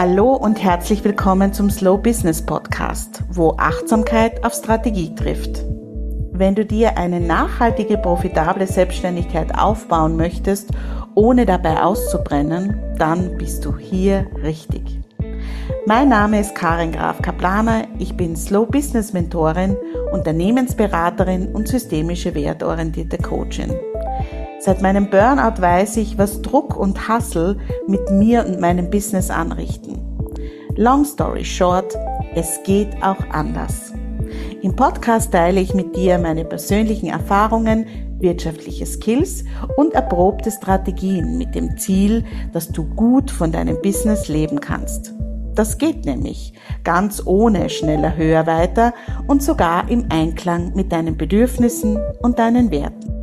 Hallo und herzlich willkommen zum Slow Business Podcast, wo Achtsamkeit auf Strategie trifft. Wenn du dir eine nachhaltige, profitable Selbstständigkeit aufbauen möchtest, ohne dabei auszubrennen, dann bist du hier richtig. Mein Name ist Karin Graf Kaplaner, ich bin Slow Business Mentorin, Unternehmensberaterin und systemische wertorientierte Coachin. Seit meinem Burnout weiß ich, was Druck und Hassel mit mir und meinem Business anrichten. Long story short, es geht auch anders. Im Podcast teile ich mit dir meine persönlichen Erfahrungen, wirtschaftliche Skills und erprobte Strategien mit dem Ziel, dass du gut von deinem Business leben kannst. Das geht nämlich ganz ohne schneller, höher, weiter und sogar im Einklang mit deinen Bedürfnissen und deinen Werten.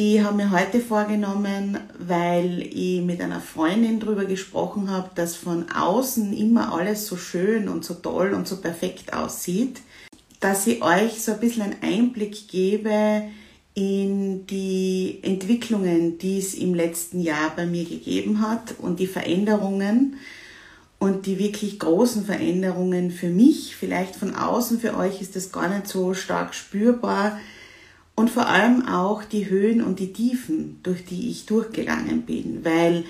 Ich habe mir heute vorgenommen, weil ich mit einer Freundin darüber gesprochen habe, dass von außen immer alles so schön und so toll und so perfekt aussieht, dass ich euch so ein bisschen einen Einblick gebe in die Entwicklungen, die es im letzten Jahr bei mir gegeben hat und die Veränderungen und die wirklich großen Veränderungen für mich. Vielleicht von außen für euch ist das gar nicht so stark spürbar und vor allem auch die Höhen und die Tiefen, durch die ich durchgegangen bin, weil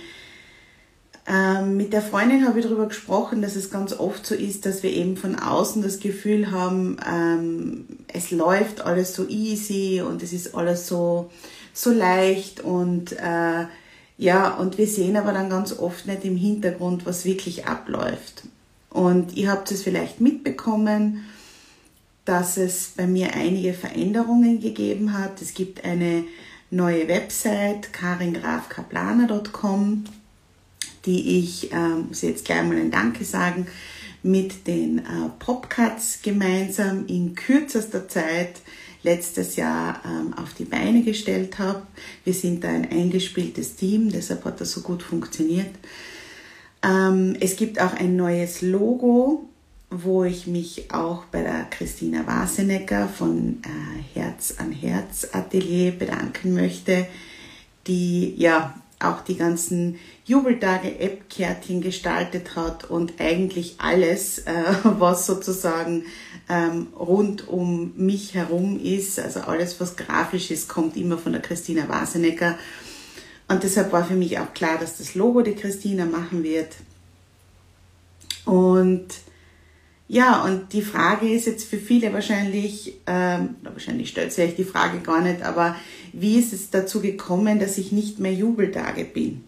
ähm, mit der Freundin habe ich darüber gesprochen, dass es ganz oft so ist, dass wir eben von außen das Gefühl haben, ähm, es läuft alles so easy und es ist alles so, so leicht und äh, ja, und wir sehen aber dann ganz oft nicht im Hintergrund, was wirklich abläuft. Und ihr habt es vielleicht mitbekommen, dass es bei mir einige Veränderungen gegeben hat. Es gibt eine neue Website, karingrafkaplaner.com, die ich, äh, muss jetzt gleich mal ein Danke sagen, mit den äh, Popcuts gemeinsam in kürzester Zeit letztes Jahr ähm, auf die Beine gestellt habe. Wir sind da ein eingespieltes Team, deshalb hat das so gut funktioniert. Ähm, es gibt auch ein neues Logo wo ich mich auch bei der Christina Wasenecker von äh, Herz an Herz Atelier bedanken möchte, die ja auch die ganzen Jubeltage App-Kärtchen gestaltet hat und eigentlich alles, äh, was sozusagen ähm, rund um mich herum ist, also alles, was grafisch ist, kommt immer von der Christina Wasenecker. Und deshalb war für mich auch klar, dass das Logo die Christina machen wird. Und ja, und die Frage ist jetzt für viele wahrscheinlich, ähm, wahrscheinlich stellt sich die Frage gar nicht, aber wie ist es dazu gekommen, dass ich nicht mehr Jubeltage bin?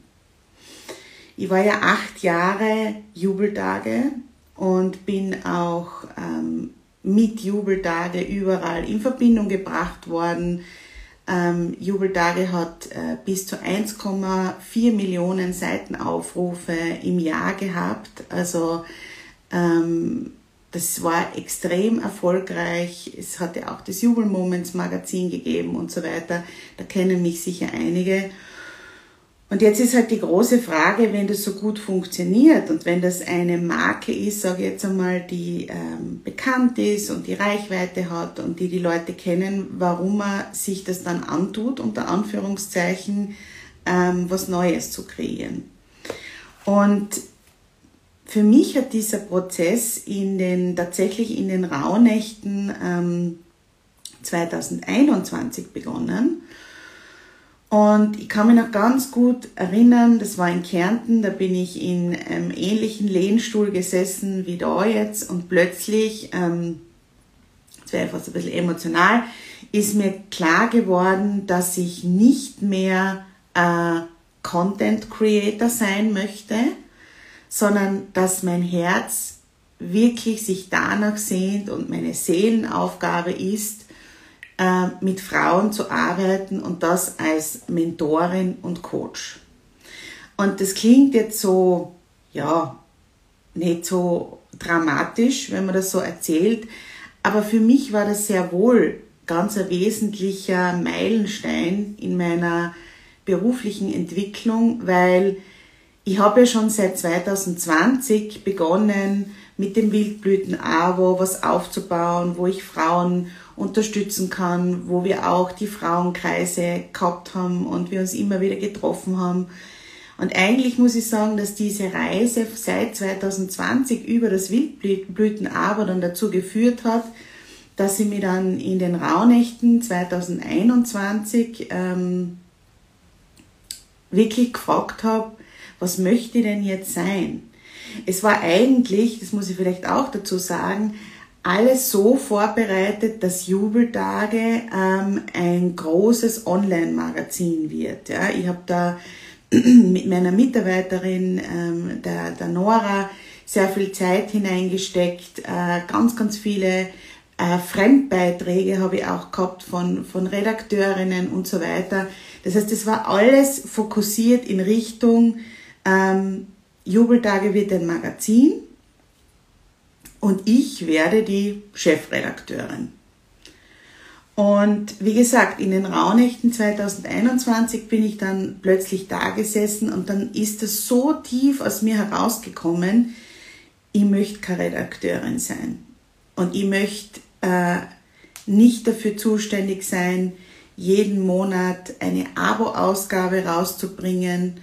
Ich war ja acht Jahre Jubeltage und bin auch ähm, mit Jubeltage überall in Verbindung gebracht worden. Ähm, Jubeltage hat äh, bis zu 1,4 Millionen Seitenaufrufe im Jahr gehabt. Also ähm, das war extrem erfolgreich. Es hatte auch das Jubel Moments Magazin gegeben und so weiter. Da kennen mich sicher einige. Und jetzt ist halt die große Frage, wenn das so gut funktioniert und wenn das eine Marke ist, sage ich jetzt einmal, die ähm, bekannt ist und die Reichweite hat und die die Leute kennen, warum man sich das dann antut, unter Anführungszeichen, ähm, was Neues zu kreieren. Und für mich hat dieser Prozess in den, tatsächlich in den Rauhnächten ähm, 2021 begonnen. Und ich kann mich noch ganz gut erinnern, das war in Kärnten, da bin ich in einem ähnlichen Lehnstuhl gesessen wie da jetzt und plötzlich, ähm, das wäre fast ein bisschen emotional, ist mir klar geworden, dass ich nicht mehr äh, Content Creator sein möchte, sondern dass mein Herz wirklich sich danach sehnt und meine Seelenaufgabe ist, äh, mit Frauen zu arbeiten und das als Mentorin und Coach. Und das klingt jetzt so, ja, nicht so dramatisch, wenn man das so erzählt, aber für mich war das sehr wohl ganz ein wesentlicher Meilenstein in meiner beruflichen Entwicklung, weil ich habe ja schon seit 2020 begonnen, mit dem Wildblüten AWO was aufzubauen, wo ich Frauen unterstützen kann, wo wir auch die Frauenkreise gehabt haben und wir uns immer wieder getroffen haben. Und eigentlich muss ich sagen, dass diese Reise seit 2020 über das Wildblütenabo dann dazu geführt hat, dass ich mir dann in den Rauhnächten 2021 ähm, wirklich gefragt habe, was möchte ich denn jetzt sein? Es war eigentlich, das muss ich vielleicht auch dazu sagen, alles so vorbereitet, dass Jubeltage ähm, ein großes Online-Magazin wird. Ja. Ich habe da mit meiner Mitarbeiterin, ähm, der, der Nora, sehr viel Zeit hineingesteckt, äh, ganz, ganz viele äh, Fremdbeiträge habe ich auch gehabt von, von Redakteurinnen und so weiter. Das heißt, es war alles fokussiert in Richtung ähm, Jubeltage wird ein Magazin und ich werde die Chefredakteurin. Und wie gesagt, in den Rauhnächten 2021 bin ich dann plötzlich da gesessen und dann ist es so tief aus mir herausgekommen, ich möchte keine Redakteurin sein. Und ich möchte äh, nicht dafür zuständig sein, jeden Monat eine Abo-Ausgabe rauszubringen.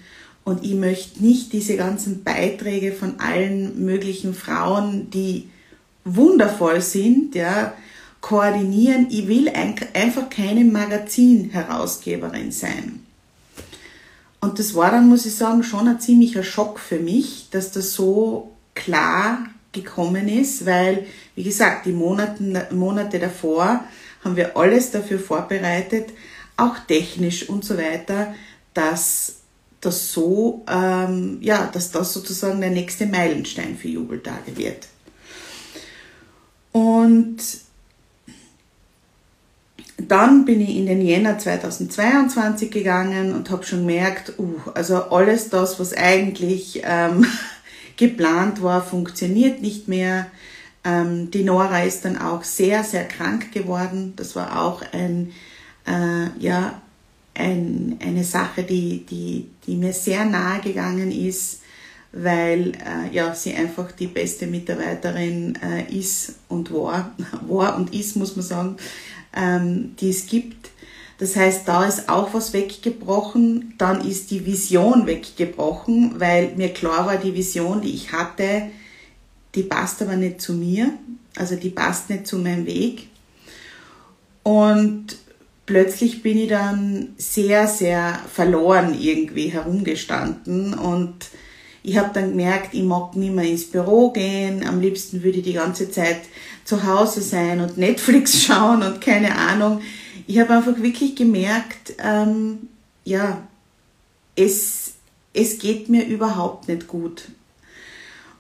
Und ich möchte nicht diese ganzen Beiträge von allen möglichen Frauen, die wundervoll sind, ja, koordinieren. Ich will einfach keine Magazin-Herausgeberin sein. Und das war dann, muss ich sagen, schon ein ziemlicher Schock für mich, dass das so klar gekommen ist, weil, wie gesagt, die Monaten, Monate davor haben wir alles dafür vorbereitet, auch technisch und so weiter, dass das so, ähm, ja, dass das sozusagen der nächste Meilenstein für Jubeltage wird. Und dann bin ich in den Jänner 2022 gegangen und habe schon gemerkt, uh, also alles das, was eigentlich ähm, geplant war, funktioniert nicht mehr. Ähm, die Nora ist dann auch sehr, sehr krank geworden. Das war auch ein, äh, ja, ein, eine Sache, die, die, die mir sehr nahe gegangen ist, weil äh, ja, sie einfach die beste Mitarbeiterin äh, ist und war, war und ist, muss man sagen, ähm, die es gibt. Das heißt, da ist auch was weggebrochen, dann ist die Vision weggebrochen, weil mir klar war, die Vision, die ich hatte, die passt aber nicht zu mir, also die passt nicht zu meinem Weg. Und plötzlich bin ich dann sehr, sehr verloren irgendwie herumgestanden und ich habe dann gemerkt, ich mag nicht mehr ins Büro gehen, am liebsten würde ich die ganze Zeit zu Hause sein und Netflix schauen und keine Ahnung ich habe einfach wirklich gemerkt, ähm, ja, es, es geht mir überhaupt nicht gut.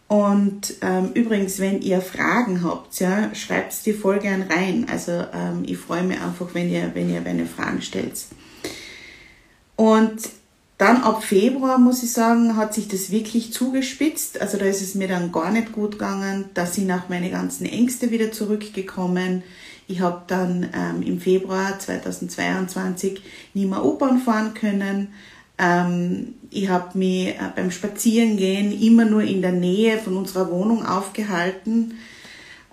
Und ähm, übrigens, wenn ihr Fragen habt, ja, schreibt die voll gern rein. Also ähm, ich freue mich einfach, wenn ihr, wenn ihr meine Fragen stellt. Und dann ab Februar, muss ich sagen, hat sich das wirklich zugespitzt. Also da ist es mir dann gar nicht gut gegangen. Da sind auch meine ganzen Ängste wieder zurückgekommen. Ich habe dann ähm, im Februar 2022 nicht mehr U-Bahn fahren können. Ähm, ich habe mich äh, beim Spazierengehen immer nur in der Nähe von unserer Wohnung aufgehalten,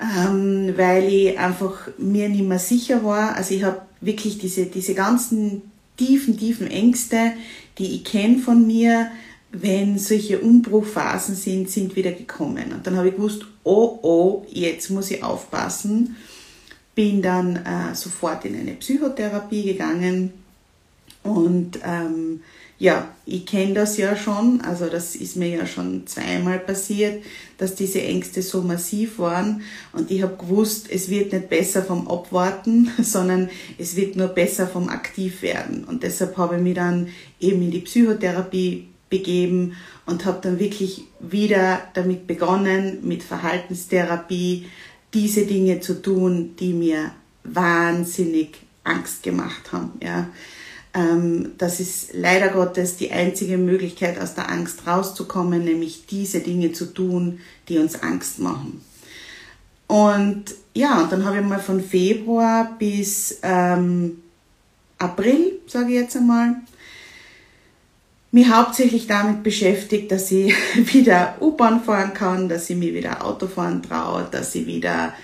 ähm, weil ich einfach mir nicht mehr sicher war. Also ich habe wirklich diese, diese ganzen tiefen, tiefen Ängste, die ich kenne von mir, wenn solche Umbruchphasen sind, sind wieder gekommen. Und dann habe ich gewusst, oh, oh, jetzt muss ich aufpassen bin dann äh, sofort in eine Psychotherapie gegangen und ähm, ja, ich kenne das ja schon, also das ist mir ja schon zweimal passiert, dass diese Ängste so massiv waren und ich habe gewusst, es wird nicht besser vom Abwarten, sondern es wird nur besser vom Aktivwerden und deshalb habe ich mich dann eben in die Psychotherapie begeben und habe dann wirklich wieder damit begonnen mit Verhaltenstherapie, diese Dinge zu tun, die mir wahnsinnig Angst gemacht haben. Ja. Ähm, das ist leider Gottes die einzige Möglichkeit, aus der Angst rauszukommen, nämlich diese Dinge zu tun, die uns Angst machen. Und ja, und dann habe ich mal von Februar bis ähm, April, sage ich jetzt einmal, mich hauptsächlich damit beschäftigt, dass ich wieder U-Bahn fahren kann, dass ich mir wieder Auto fahren traue, dass ich wieder,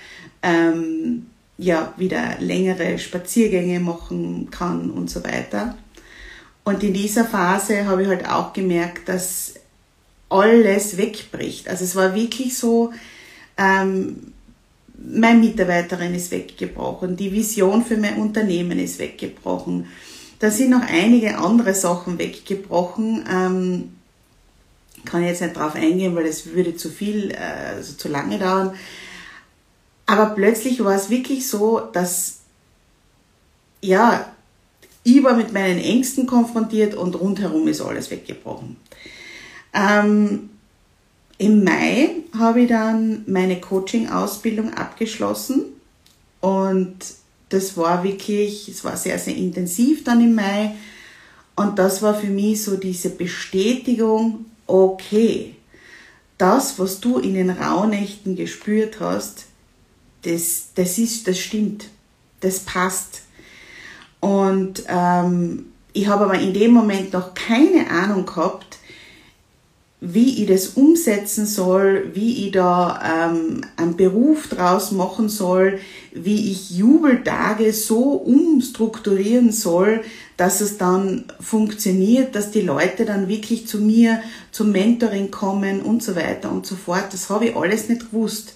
ähm, ja, wieder längere Spaziergänge machen kann und so weiter. Und in dieser Phase habe ich halt auch gemerkt, dass alles wegbricht. Also es war wirklich so, ähm, meine Mitarbeiterin ist weggebrochen, die Vision für mein Unternehmen ist weggebrochen. Da sind noch einige andere Sachen weggebrochen. Ähm, kann jetzt nicht drauf eingehen, weil das würde zu viel, äh, also zu lange dauern. Aber plötzlich war es wirklich so, dass, ja, ich war mit meinen Ängsten konfrontiert und rundherum ist alles weggebrochen. Ähm, Im Mai habe ich dann meine Coaching-Ausbildung abgeschlossen und das war wirklich, es war sehr, sehr intensiv dann im Mai und das war für mich so diese Bestätigung, okay, das, was du in den Rauhnächten gespürt hast, das, das ist, das stimmt, das passt. Und ähm, ich habe aber in dem Moment noch keine Ahnung gehabt, wie ich das umsetzen soll, wie ich da ähm, einen Beruf draus machen soll, wie ich Jubeltage so umstrukturieren soll, dass es dann funktioniert, dass die Leute dann wirklich zu mir zum Mentoring kommen und so weiter und so fort. Das habe ich alles nicht gewusst.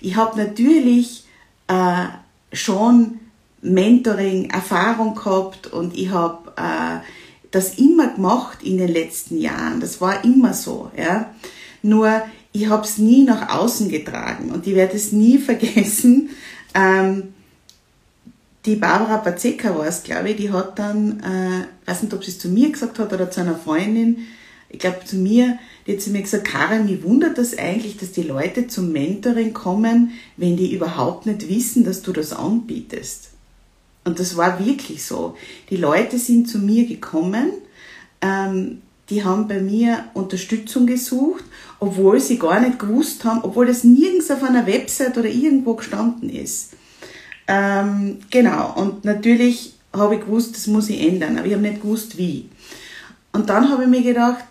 Ich habe natürlich äh, schon Mentoring-Erfahrung gehabt und ich habe äh, das immer gemacht in den letzten Jahren. Das war immer so. Ja. Nur ich habe es nie nach außen getragen und ich werde es nie vergessen. Ähm, die Barbara Pazeka war es, glaube ich, die hat dann, äh, weiß nicht, ob sie es zu mir gesagt hat oder zu einer Freundin, ich glaube zu mir, die hat zu mir gesagt, Karin, mich wundert das eigentlich, dass die Leute zum Mentoring kommen, wenn die überhaupt nicht wissen, dass du das anbietest. Und das war wirklich so. Die Leute sind zu mir gekommen, ähm, die haben bei mir Unterstützung gesucht, obwohl sie gar nicht gewusst haben, obwohl das nirgends auf einer Website oder irgendwo gestanden ist. Ähm, genau, und natürlich habe ich gewusst, das muss ich ändern, aber ich habe nicht gewusst, wie. Und dann habe ich mir gedacht,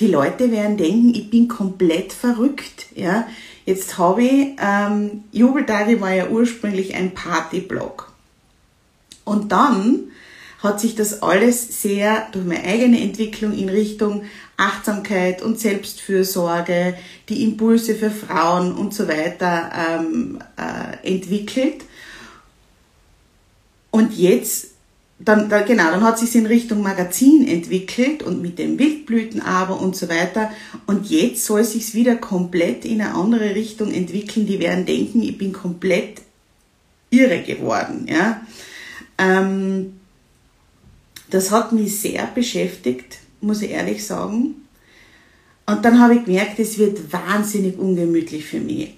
die Leute werden denken, ich bin komplett verrückt. Ja? Jetzt habe ich, ähm, Jubeltage war ja ursprünglich ein Partyblog. Und dann hat sich das alles sehr durch meine eigene Entwicklung in Richtung Achtsamkeit und Selbstfürsorge, die Impulse für Frauen und so weiter ähm, äh, entwickelt. Und jetzt, dann, da, genau, dann hat sich in Richtung Magazin entwickelt und mit dem Wildblüten aber und so weiter. Und jetzt soll sich wieder komplett in eine andere Richtung entwickeln. Die werden denken, ich bin komplett irre geworden, ja. Ähm, das hat mich sehr beschäftigt, muss ich ehrlich sagen. Und dann habe ich gemerkt, es wird wahnsinnig ungemütlich für mich.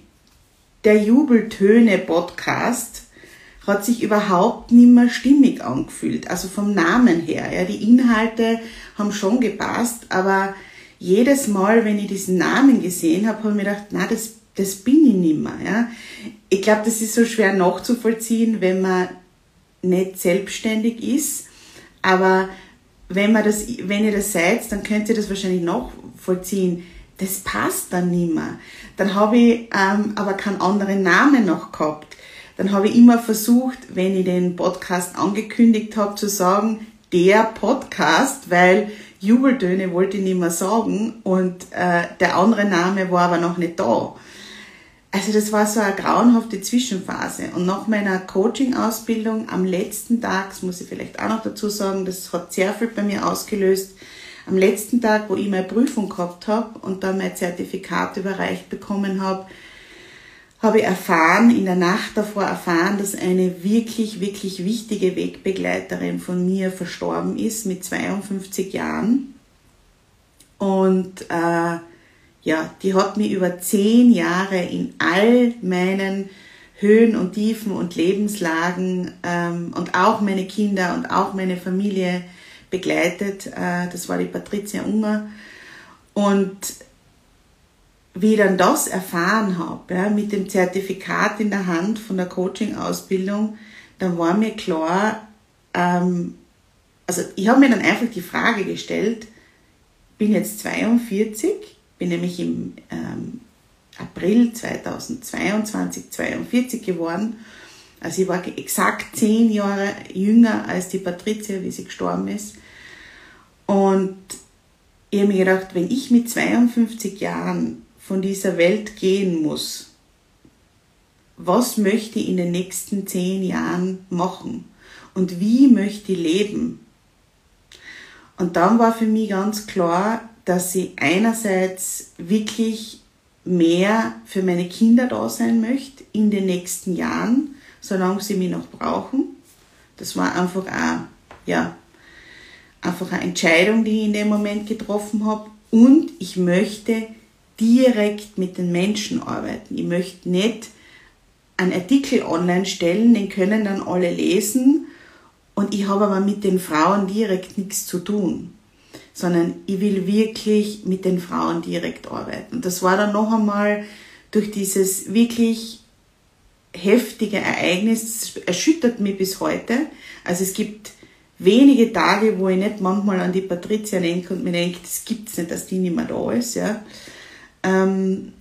Der Jubeltöne-Podcast hat sich überhaupt nicht mehr stimmig angefühlt. Also vom Namen her. Ja, die Inhalte haben schon gepasst, aber jedes Mal, wenn ich diesen Namen gesehen habe, habe ich mir gedacht, na, das, das bin ich nicht mehr. Ja. Ich glaube, das ist so schwer nachzuvollziehen, wenn man nicht selbstständig ist, aber wenn, man das, wenn ihr das seid, dann könnt ihr das wahrscheinlich nachvollziehen. Das passt dann nicht mehr. Dann habe ich ähm, aber keinen anderen Namen noch gehabt. Dann habe ich immer versucht, wenn ich den Podcast angekündigt habe, zu sagen, der Podcast, weil Jubeltöne wollte ich nicht mehr sagen und äh, der andere Name war aber noch nicht da. Also das war so eine grauenhafte Zwischenphase. Und nach meiner Coaching-Ausbildung am letzten Tag, das muss ich vielleicht auch noch dazu sagen, das hat sehr viel bei mir ausgelöst, am letzten Tag, wo ich meine Prüfung gehabt habe und dann mein Zertifikat überreicht bekommen habe, habe ich erfahren, in der Nacht davor erfahren, dass eine wirklich, wirklich wichtige Wegbegleiterin von mir verstorben ist mit 52 Jahren. Und äh, ja, die hat mich über zehn Jahre in all meinen Höhen und Tiefen und Lebenslagen ähm, und auch meine Kinder und auch meine Familie begleitet. Äh, das war die Patricia Unger. Und wie ich dann das erfahren habe, ja, mit dem Zertifikat in der Hand von der Coaching-Ausbildung, dann war mir klar, ähm, also ich habe mir dann einfach die Frage gestellt, bin jetzt 42, bin nämlich im ähm, April 2022 42 geworden. Also ich war exakt zehn Jahre jünger als die Patricia, wie sie gestorben ist. Und ich habe mir gedacht, wenn ich mit 52 Jahren von dieser Welt gehen muss, was möchte ich in den nächsten zehn Jahren machen und wie möchte ich leben? Und dann war für mich ganz klar, dass ich einerseits wirklich mehr für meine Kinder da sein möchte in den nächsten Jahren, solange sie mich noch brauchen. Das war einfach auch, ja, einfach eine Entscheidung, die ich in dem Moment getroffen habe. Und ich möchte direkt mit den Menschen arbeiten. Ich möchte nicht einen Artikel online stellen, den können dann alle lesen und ich habe aber mit den Frauen direkt nichts zu tun, sondern ich will wirklich mit den Frauen direkt arbeiten. Und das war dann noch einmal durch dieses wirklich heftige Ereignis, das erschüttert mich bis heute. Also es gibt wenige Tage, wo ich nicht manchmal an die Patricia denke und mir denke, das gibt's nicht, dass die nicht mehr da ist, ja. Ähm,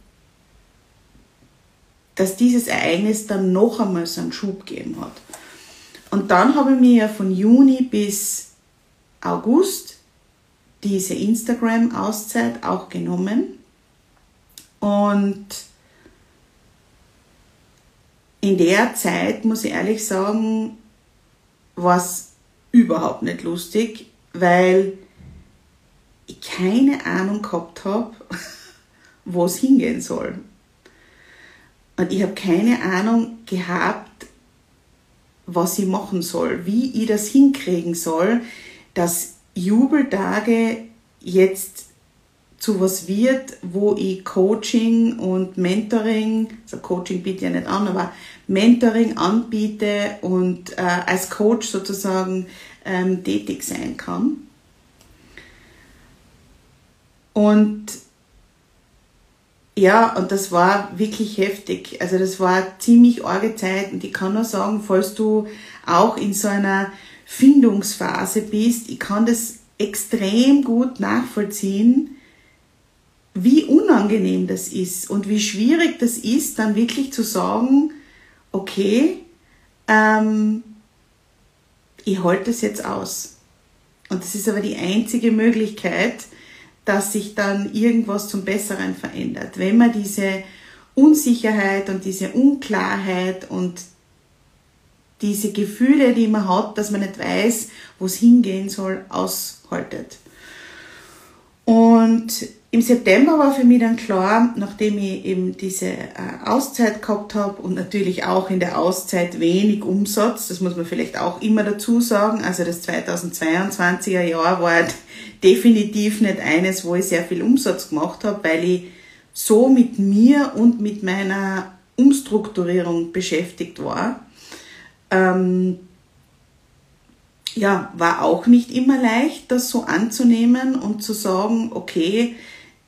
dass dieses Ereignis dann noch einmal so einen Schub gegeben hat. Und dann habe ich mir ja von Juni bis August diese Instagram-Auszeit auch genommen. Und in der Zeit, muss ich ehrlich sagen, war es überhaupt nicht lustig, weil ich keine Ahnung gehabt habe, wo es hingehen soll. Und ich habe keine Ahnung gehabt, was ich machen soll, wie ich das hinkriegen soll, dass Jubeltage jetzt zu was wird, wo ich Coaching und Mentoring, also Coaching biete ich ja nicht an, aber Mentoring anbiete und äh, als Coach sozusagen ähm, tätig sein kann. Und ja, und das war wirklich heftig. Also das war ziemlich arge Zeit und ich kann nur sagen, falls du auch in so einer Findungsphase bist, ich kann das extrem gut nachvollziehen, wie unangenehm das ist und wie schwierig das ist, dann wirklich zu sagen, okay, ähm, ich halte es jetzt aus. Und das ist aber die einzige Möglichkeit, dass sich dann irgendwas zum Besseren verändert. Wenn man diese Unsicherheit und diese Unklarheit und diese Gefühle, die man hat, dass man nicht weiß, wo es hingehen soll, aushaltet. Und im September war für mich dann klar, nachdem ich eben diese äh, Auszeit gehabt habe und natürlich auch in der Auszeit wenig Umsatz, das muss man vielleicht auch immer dazu sagen, also das 2022er Jahr war definitiv nicht eines, wo ich sehr viel Umsatz gemacht habe, weil ich so mit mir und mit meiner Umstrukturierung beschäftigt war. Ähm, ja, war auch nicht immer leicht, das so anzunehmen und zu sagen, okay,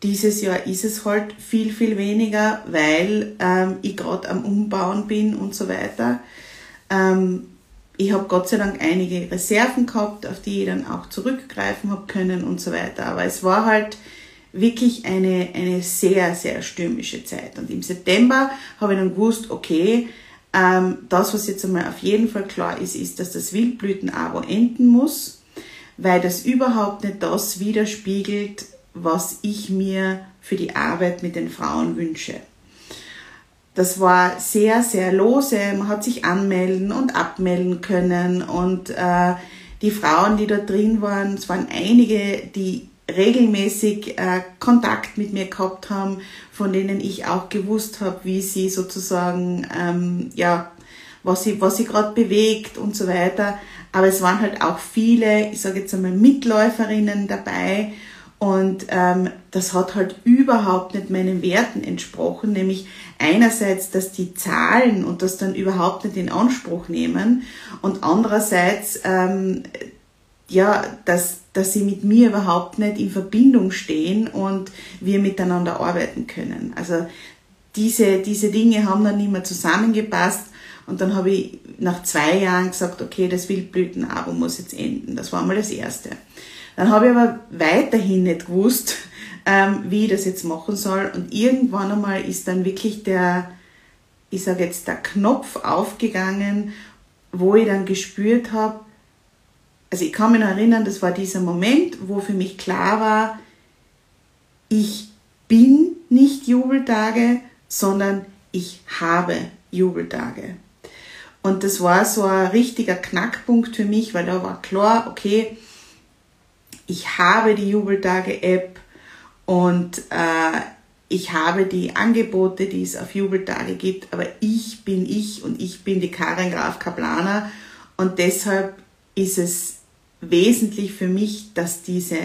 dieses Jahr ist es halt viel, viel weniger, weil ähm, ich gerade am Umbauen bin und so weiter. Ähm, ich habe Gott sei Dank einige Reserven gehabt, auf die ich dann auch zurückgreifen habe können und so weiter. Aber es war halt wirklich eine, eine sehr, sehr stürmische Zeit. Und im September habe ich dann gewusst, okay, ähm, das, was jetzt einmal auf jeden Fall klar ist, ist, dass das Wildblüten-Abo enden muss, weil das überhaupt nicht das widerspiegelt, was ich mir für die Arbeit mit den Frauen wünsche. Das war sehr, sehr lose. Man hat sich anmelden und abmelden können. Und äh, die Frauen, die da drin waren, es waren einige, die regelmäßig äh, Kontakt mit mir gehabt haben, von denen ich auch gewusst habe, wie sie sozusagen, ähm, ja, was sie, was sie gerade bewegt und so weiter. Aber es waren halt auch viele, ich sage jetzt einmal Mitläuferinnen dabei und ähm, das hat halt überhaupt nicht meinen Werten entsprochen, nämlich einerseits, dass die Zahlen und das dann überhaupt nicht in Anspruch nehmen und andererseits, ähm, ja, dass, dass sie mit mir überhaupt nicht in Verbindung stehen und wir miteinander arbeiten können. Also diese, diese Dinge haben dann nicht mehr zusammengepasst und dann habe ich nach zwei Jahren gesagt, okay, das Wildblütenabo muss jetzt enden. Das war mal das Erste. Dann habe ich aber weiterhin nicht gewusst, ähm, wie ich das jetzt machen soll. Und irgendwann einmal ist dann wirklich der, ich sage jetzt, der Knopf aufgegangen, wo ich dann gespürt habe, also ich kann mich noch erinnern, das war dieser Moment, wo für mich klar war, ich bin nicht Jubeltage, sondern ich habe Jubeltage. Und das war so ein richtiger Knackpunkt für mich, weil da war klar, okay, ich habe die Jubeltage-App und äh, ich habe die Angebote, die es auf Jubeltage gibt, aber ich bin ich und ich bin die Karin Graf Kaplaner und deshalb ist es wesentlich für mich, dass diese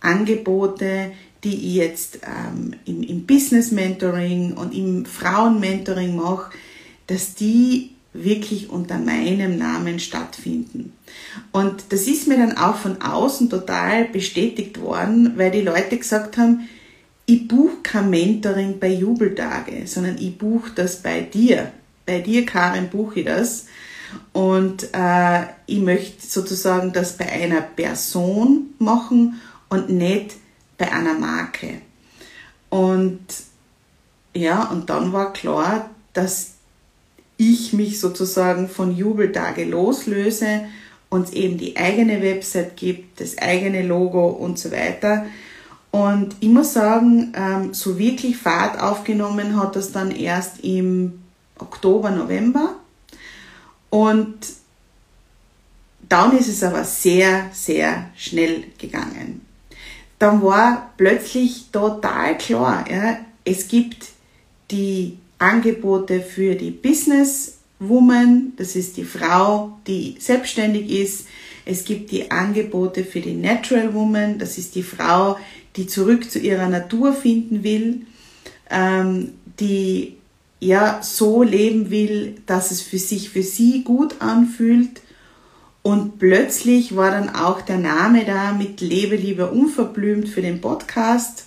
Angebote, die ich jetzt ähm, im, im Business Mentoring und im Frauen Mentoring mache, dass die wirklich unter meinem Namen stattfinden. Und das ist mir dann auch von außen total bestätigt worden, weil die Leute gesagt haben, ich buche kein Mentoring bei Jubeltage, sondern ich buche das bei dir. Bei dir, Karin, buche ich das. Und äh, ich möchte sozusagen das bei einer Person machen und nicht bei einer Marke. Und ja, und dann war klar, dass ich mich sozusagen von Jubeltage loslöse und eben die eigene Website gibt, das eigene Logo und so weiter. Und ich muss sagen, ähm, so wirklich Fahrt aufgenommen hat das dann erst im Oktober, November. Und dann ist es aber sehr, sehr schnell gegangen. Dann war plötzlich total klar, ja, es gibt die Angebote für die Business Woman, das ist die Frau, die selbstständig ist. Es gibt die Angebote für die Natural Woman, das ist die Frau, die zurück zu ihrer Natur finden will, ähm, die ja so leben will, dass es für sich für sie gut anfühlt. Und plötzlich war dann auch der Name da mit Lebe lieber unverblümt für den Podcast.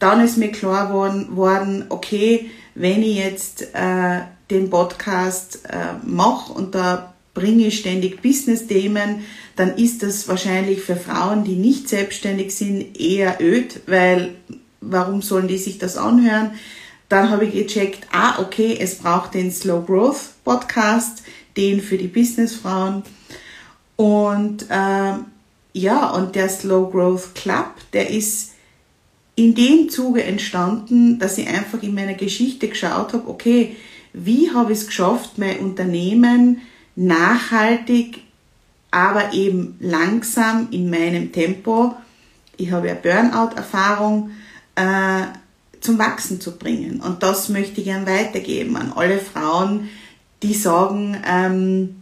Dann ist mir klar worden, worden okay, wenn ich jetzt äh, den Podcast äh, mache und da bringe ich ständig Business-Themen, dann ist das wahrscheinlich für Frauen, die nicht selbstständig sind, eher öd, weil warum sollen die sich das anhören? Dann habe ich gecheckt, ah, okay, es braucht den Slow Growth Podcast, den für die Businessfrauen. Und äh, ja, und der Slow Growth Club, der ist in dem Zuge entstanden, dass ich einfach in meiner Geschichte geschaut habe, okay, wie habe ich es geschafft, mein Unternehmen nachhaltig, aber eben langsam in meinem Tempo, ich habe ja Burnout-Erfahrung, äh, zum Wachsen zu bringen. Und das möchte ich gern weitergeben an alle Frauen, die sagen, ähm,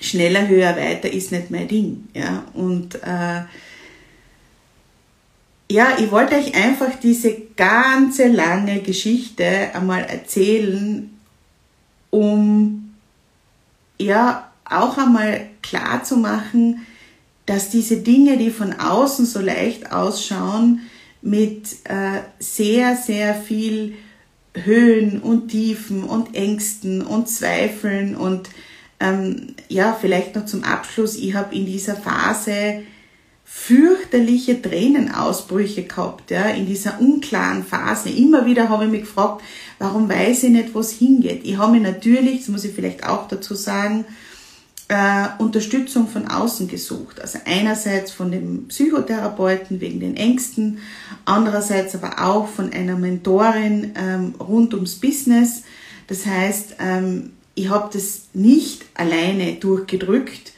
schneller, höher, weiter ist nicht mein Ding. Ja? Und äh, ja, ich wollte euch einfach diese ganze lange Geschichte einmal erzählen, um ja auch einmal klar zu machen, dass diese Dinge, die von außen so leicht ausschauen, mit äh, sehr, sehr viel Höhen und Tiefen und Ängsten und Zweifeln und ähm, ja, vielleicht noch zum Abschluss, ich habe in dieser Phase fürchterliche Tränenausbrüche gehabt, ja, in dieser unklaren Phase. Immer wieder habe ich mich gefragt, warum weiß ich nicht, wo es hingeht. Ich habe mir natürlich, das muss ich vielleicht auch dazu sagen, äh, Unterstützung von außen gesucht. Also einerseits von dem Psychotherapeuten wegen den Ängsten, andererseits aber auch von einer Mentorin ähm, rund ums Business. Das heißt, ähm, ich habe das nicht alleine durchgedrückt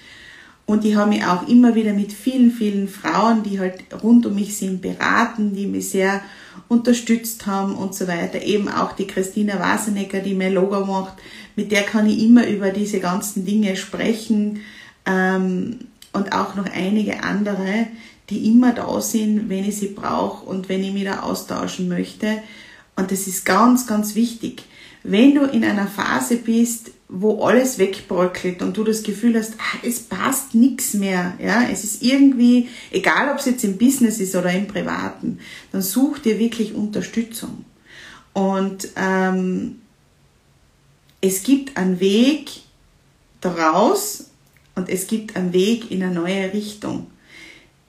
und ich habe mich auch immer wieder mit vielen, vielen Frauen, die halt rund um mich sind, beraten, die mich sehr unterstützt haben und so weiter. Eben auch die Christina Wasenecker, die mein Logo macht, mit der kann ich immer über diese ganzen Dinge sprechen ähm, und auch noch einige andere, die immer da sind, wenn ich sie brauche und wenn ich mich da austauschen möchte. Und das ist ganz, ganz wichtig. Wenn du in einer Phase bist, wo alles wegbröckelt und du das Gefühl hast, ah, es passt nichts mehr, ja, es ist irgendwie, egal ob es jetzt im Business ist oder im Privaten, dann such dir wirklich Unterstützung. Und ähm, es gibt einen Weg daraus und es gibt einen Weg in eine neue Richtung.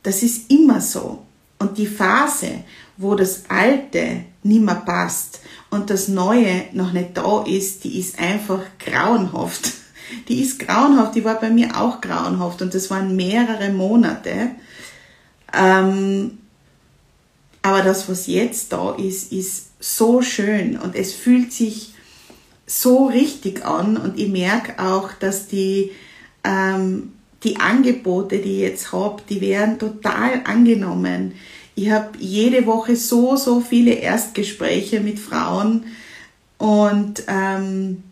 Das ist immer so. Und die Phase, wo das Alte nicht mehr passt und das Neue noch nicht da ist, die ist einfach grauenhaft. Die ist grauenhaft, die war bei mir auch grauenhaft und das waren mehrere Monate. Ähm, aber das, was jetzt da ist, ist so schön und es fühlt sich so richtig an und ich merke auch, dass die, ähm, die Angebote, die ich jetzt habe, die werden total angenommen. Ich habe jede Woche so, so viele Erstgespräche mit Frauen und ähm,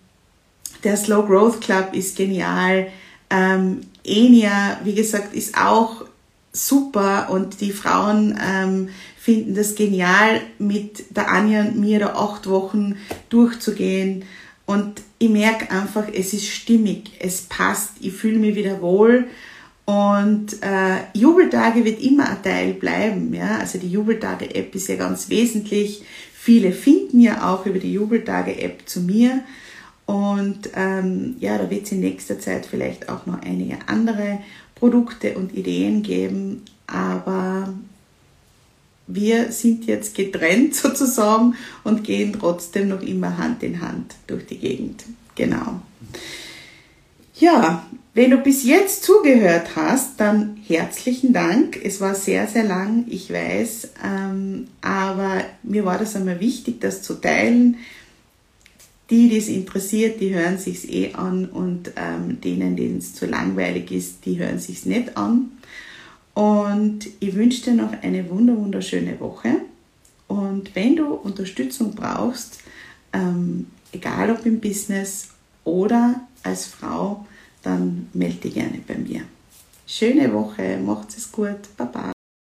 der Slow Growth Club ist genial. Ähm, Enia, wie gesagt, ist auch super und die Frauen ähm, finden das genial, mit der Anja und mir da acht Wochen durchzugehen. Und ich merke einfach, es ist stimmig, es passt, ich fühle mich wieder wohl. Und äh, Jubeltage wird immer ein Teil bleiben. Ja? Also die Jubeltage-App ist ja ganz wesentlich. Viele finden ja auch über die Jubeltage-App zu mir. Und ähm, ja, da wird es in nächster Zeit vielleicht auch noch einige andere Produkte und Ideen geben. Aber wir sind jetzt getrennt sozusagen und gehen trotzdem noch immer Hand in Hand durch die Gegend. Genau. Ja, wenn du bis jetzt zugehört hast, dann herzlichen Dank. Es war sehr, sehr lang, ich weiß, ähm, aber mir war das einmal wichtig, das zu teilen. Die, die es interessiert, die hören sich's eh an und ähm, denen, denen es zu langweilig ist, die hören sich's nicht an. Und ich wünsche dir noch eine wunderschöne Woche. Und wenn du Unterstützung brauchst, ähm, egal ob im Business oder als Frau, dann melde dich gerne bei mir. Schöne Woche, macht es gut, Baba.